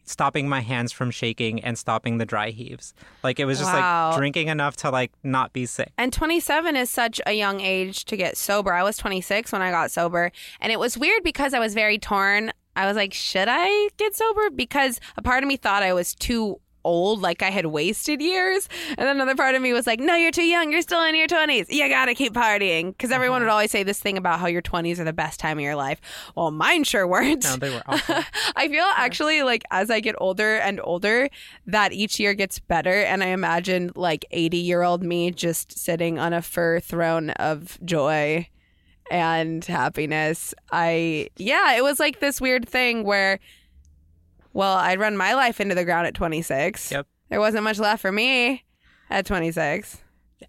stopping my hands from shaking and stopping the dry heaves. Like it was just Wow. like drinking enough to like not be sick. And 27 is such a young age to get sober. I was 26 when I got sober. And it was weird because I was very torn. I was like, should I get sober? Because a part of me thought I was too old, like I had wasted years. And then another part of me was like, no, you're too young. You're still in your 20s. You got to keep partying. Because everyone would uh-huh. always say this thing about how your 20s are the best time of your life. Well, mine sure weren't. No, they were awful. I feel actually like as I get older and older, that each year gets better. And I imagine like 80 year old me just sitting on a fur throne of joy and happiness. I, yeah, it was like this weird thing where, well, I'd run my life into the ground at 26. Yep. There wasn't much left for me at 26.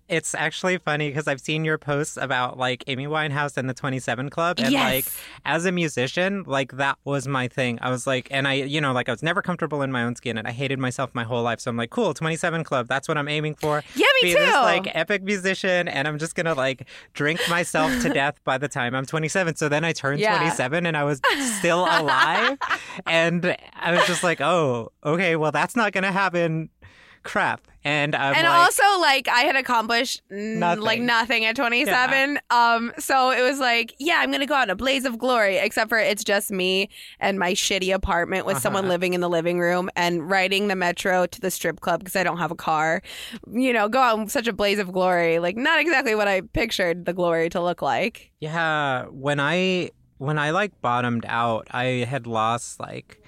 It's actually funny because I've seen your posts about like Amy Winehouse and the 27 Club. And Yes. like as a musician, like that was my thing. I was like, and I, you know, like I was never comfortable in my own skin and I hated myself my whole life. So I'm like, cool, 27 Club, that's what I'm aiming for. Yeah, me Be too. this like epic musician and I'm just gonna like drink myself to death by the time I'm 27. So then I turned Yeah. 27 and I was still alive. and I was just like, oh, okay, well, that's not gonna happen crap. And I'm and like, also like I had accomplished n- Nothing. like nothing at 27. Um so it was like, yeah, I'm going to go out in a blaze of glory except for it's just me and my shitty apartment with someone Uh-huh. living in the living room and riding the metro to the strip club because I don't have a car. You know, go out in such a blaze of glory. Like not exactly what I pictured the glory to look like. Yeah, when I when I like bottomed out, I had lost like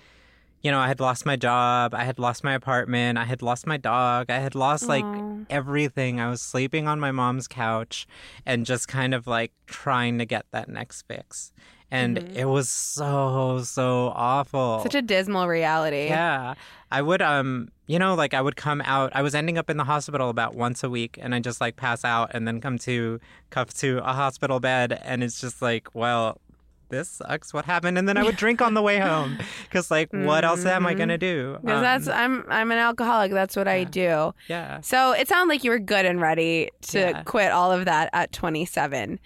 you know, I had lost my job, I had lost my apartment, I had lost my dog, I had lost like everything. I was sleeping on my mom's couch and just kind of like trying to get that next fix. And it was so so awful. Such a dismal reality. Yeah. I would um you know like I would come out I was ending up in the hospital about once a week and I just like pass out and then come to cuffed to a hospital bed and it's just like well this sucks what happened and then I would drink on the way home cuz like what else am I going to do? Because Um, that's I'm I'm an alcoholic. That's what I do. yeah. So it sounded like you were good and ready to Yeah. quit all of that at 27.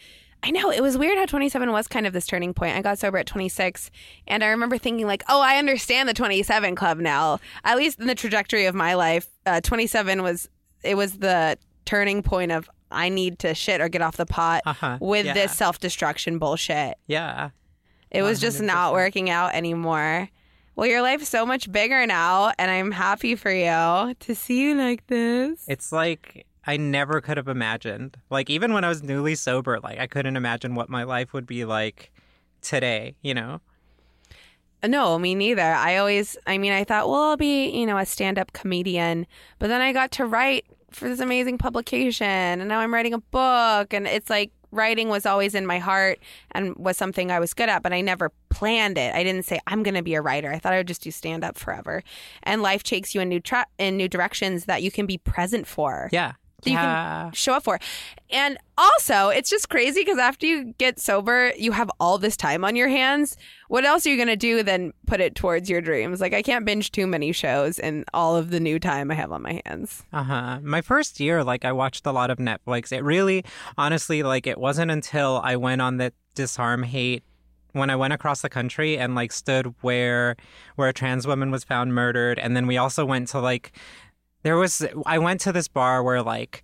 I know it was weird how 27 was kind of this turning point. I got sober at 26, and I remember thinking like, "Oh, I understand the 27 club now." At least in the trajectory of my life, uh, 27 was it was the turning point of I need to shit or get off the pot Uh-huh. with Yeah. this self destruction bullshit. Yeah. It was just not working out anymore. Well, your life's so much bigger now, and I'm happy for you to see you like this. It's like I never could have imagined. Like even when I was newly sober, like I couldn't imagine what my life would be like today, you know? No, me neither. I always, I mean, I thought, well, I'll be, you know, a stand up comedian. But then I got to write for this amazing publication, and now I'm writing a book. And it's like writing was always in my heart and was something I was good at, but I never planned it. I didn't say, I'm going to be a writer. I thought I would just do stand up forever. And life takes you in new, tra- in new directions that you can be present for. Yeah. That you can show up for. And also, it's just crazy because after you get sober, you have all this time on your hands. What else are you going to do than put it towards your dreams? Like, I can't binge too many shows and all of the new time I have on my hands. Uh huh. My first year, like, I watched a lot of Netflix. It really, honestly, like, it wasn't until I went on the Disarm Hate when I went across the country and like stood where where a trans woman was found murdered, and then we also went to like there was I went to this bar where like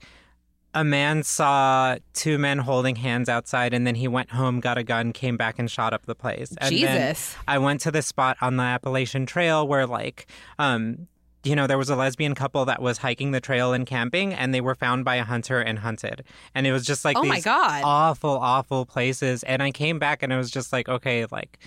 a man saw two men holding hands outside and then he went home got a gun came back and shot up the place and then Jesus. I went to this spot on the Appalachian Trail where like um you know there was a lesbian couple that was hiking the trail and camping and they were found by a hunter and hunted and it was just like Oh my these God. awful awful places and I came back and it was just like okay like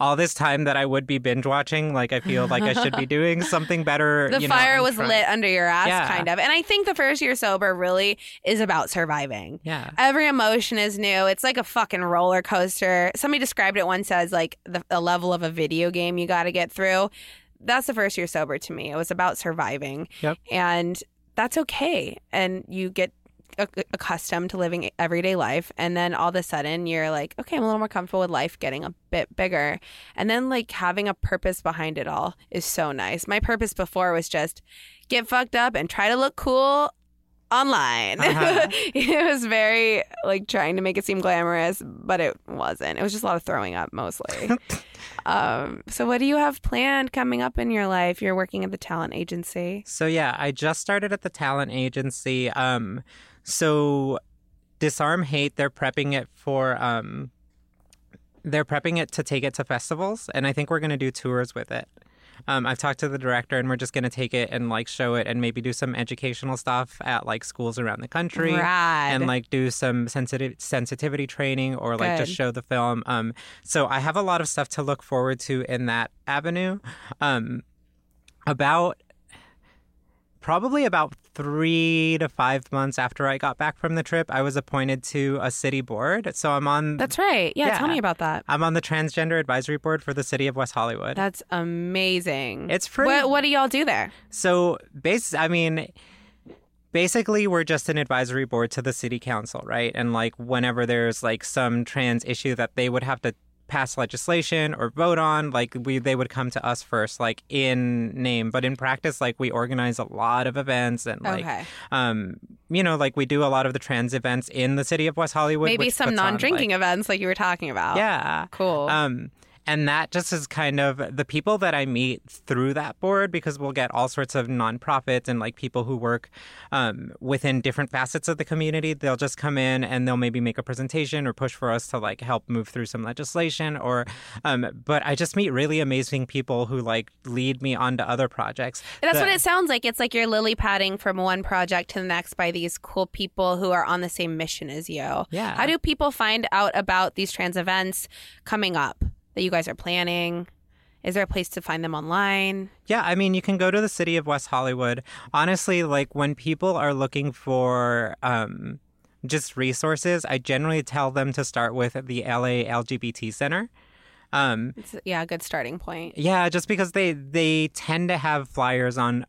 all this time that I would be binge watching like I feel like I should be doing something better The you know, fire I'm was trying- lit under your ass, Yeah. kind of. And I think the first year sober really is about surviving. yeah Every emotion is new. It's like a fucking roller coaster. Somebody described it once as like the, the level of a video game you got to get through. That's the first year sober to me. It was about surviving. Yep. And that's okay. And you get ac- accustomed to living everyday life. And then all of a sudden you're like, okay, I'm a little more comfortable with life getting a bit bigger. And then like having a purpose behind it all is so nice. My purpose before was just get fucked up and try to look cool online. Uh-huh. it was very like trying to make it seem glamorous, but it wasn't. It was just a lot of throwing up mostly. um, so what do you have planned coming up in your life? You're working at the talent agency. So yeah, I just started at the talent agency. Um, so disarm hate. They're prepping it for. Um, they're prepping it to take it to festivals, and I think we're going to do tours with it. Um, I've talked to the director, and we're just going to take it and like show it, and maybe do some educational stuff at like schools around the country, Rad. and like do some sensitive sensitivity training, or like just show the film. Um, so I have a lot of stuff to look forward to in that avenue. Um, about probably about three to five months after I got back from the trip, I was appointed to a city board. So I'm on. That's right. Yeah, Yeah. tell me about that. I'm on the transgender advisory board for the city of West Hollywood. That's amazing. It's pretty- What, what do y'all do there? So, base, I mean, basically, we're just an advisory board to the city council, right? And like, whenever there's like some trans issue that they would have to pass legislation or vote on, like we they would come to us first, like in name, but in practice, like we organize a lot of events and like, Okay. um, you know, like we do a lot of the trans events in the city of West Hollywood. Maybe some non-drinking like- events like you were talking about. yeah. Cool. Um, and that just is kind of the people that I meet through that board because we'll get all sorts of nonprofits and like people who work um, within different facets of the community. They'll just come in and they'll maybe make a presentation or push for us to like help move through some legislation or, um, but I just meet really amazing people who like lead me onto other projects. That's that- what it sounds like. It's like you're lily padding from one project to the next by these cool people who are on the same mission as you. Yeah. How do people find out about these trans events coming up that you guys are planning? Is there a place to find them online? Yeah, I mean, you can go to the city of West Hollywood. Honestly, like when people are looking for um, just resources, I generally tell them to start with the LA LGBT Center. Um, It's, yeah, a good starting point. yeah, just because they they tend to have flyers on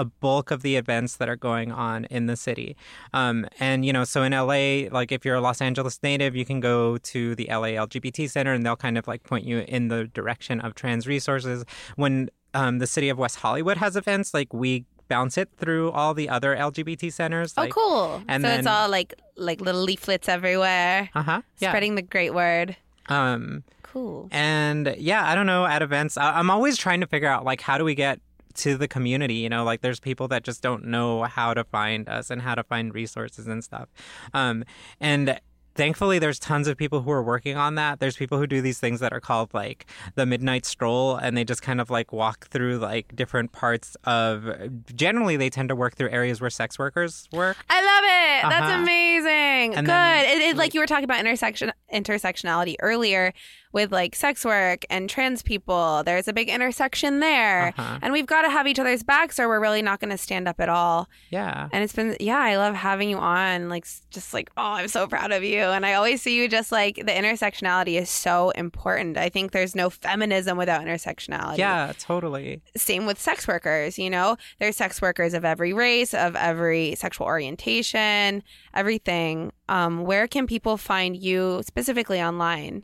a bulk of the events that are going on in the city. Um, and you know, so in LA, like if you're a Los Angeles native, you can go to the LA LGBT Center, and they'll kind of like point you in the direction of trans resources. When um, the city of West Hollywood has events, like we bounce it through all the other LGBT centers. oh, cool. and so then- it's all like like little leaflets everywhere, Uh huh. Yeah. spreading the great word. Um, Cool. And yeah, I don't know, at events, I- I'm always trying to figure out like how do we get to the community, you know, like there's people that just don't know how to find us and how to find resources and stuff. Um, and thankfully there's tons of people who are working on that. There's people who do these things that are called like the midnight stroll and they just kind of like walk through like different parts of generally they tend to work through areas where sex workers work. I love it. That's Uh-huh. amazing. And Good. then- it, it, like you were talking about intersection intersectionality earlier with like sex work and trans people. There's a big intersection there, Uh-huh. and we've got to have each other's backs, or we're really not going to stand up at all. Yeah. And it's been yeah, I love having you on. Like just like oh, I'm so proud of you, and I always see you just like the intersectionality is so important. I think there's no feminism without intersectionality Yeah, totally. same with sex workers you know there's sex workers of every race of every sexual orientation everything um, where can people find you specifically online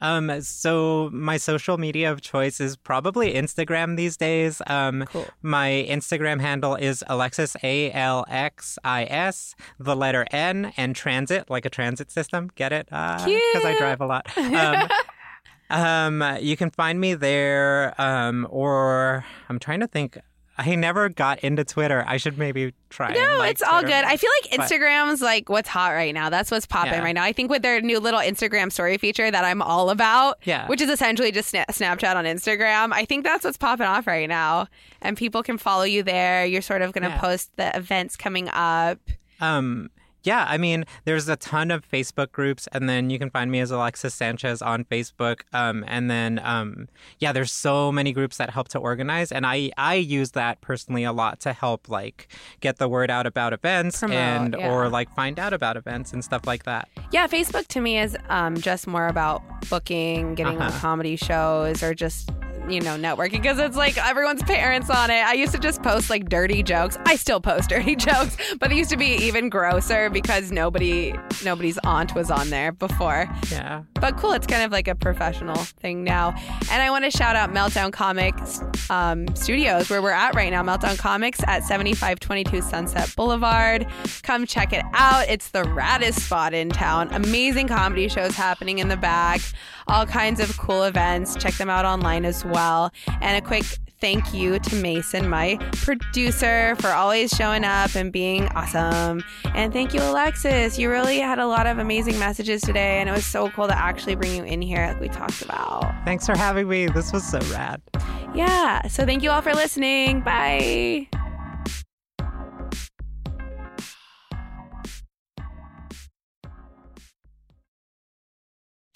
Um, so my social media of choice is probably Instagram these days. Um, Cool. my Instagram handle is Alexis A L X I S, the letter N, and transit like a transit system. Get it? Because I drive a lot. Um, um, you can find me there. Um, or I'm trying to think. I never got into Twitter. I should maybe try. no like, it's all Twitter good i feel like But- instagram's like what's hot right now that's what's popping Yeah. right now i think with their new little instagram story feature that i'm all about Yeah. which is essentially just Sna- snapchat on instagram i think that's what's popping off right now and people can follow you there you're sort of going to Yeah. post the events coming up Um, yeah, I mean, there's a ton of Facebook groups, and then you can find me as Alexis Sanchez on Facebook. Um, and then, um, yeah, there's so many groups that help to organize, and I I use that personally a lot to help like get the word out about events Promote, and yeah. or like find out about events and stuff like that. Yeah, Facebook to me is um, just more about booking, getting on Uh-huh. comedy shows, or just you know networking because it's like everyone's parents on it. I used to just post like dirty jokes. I still post dirty jokes, but it used to be even grosser because nobody nobody's aunt was on there before. Yeah. But cool, it's kind of like a professional thing now. And I want to shout out Meltdown Comics um, Studios, where we're at right now. Meltdown Comics at 7522 Sunset Boulevard. Come check it out. It's the raddest spot in town. Amazing comedy shows happening in the back, all kinds of cool events. Check them out online as well. And a quick thank you to Mason, my producer, for always showing up and being awesome. And thank you, Alexis. You really had a lot of amazing messages today, and it was so cool to actually bring you in here, like we talked about. Thanks for having me. This was so rad. Yeah. So thank you all for listening. Bye.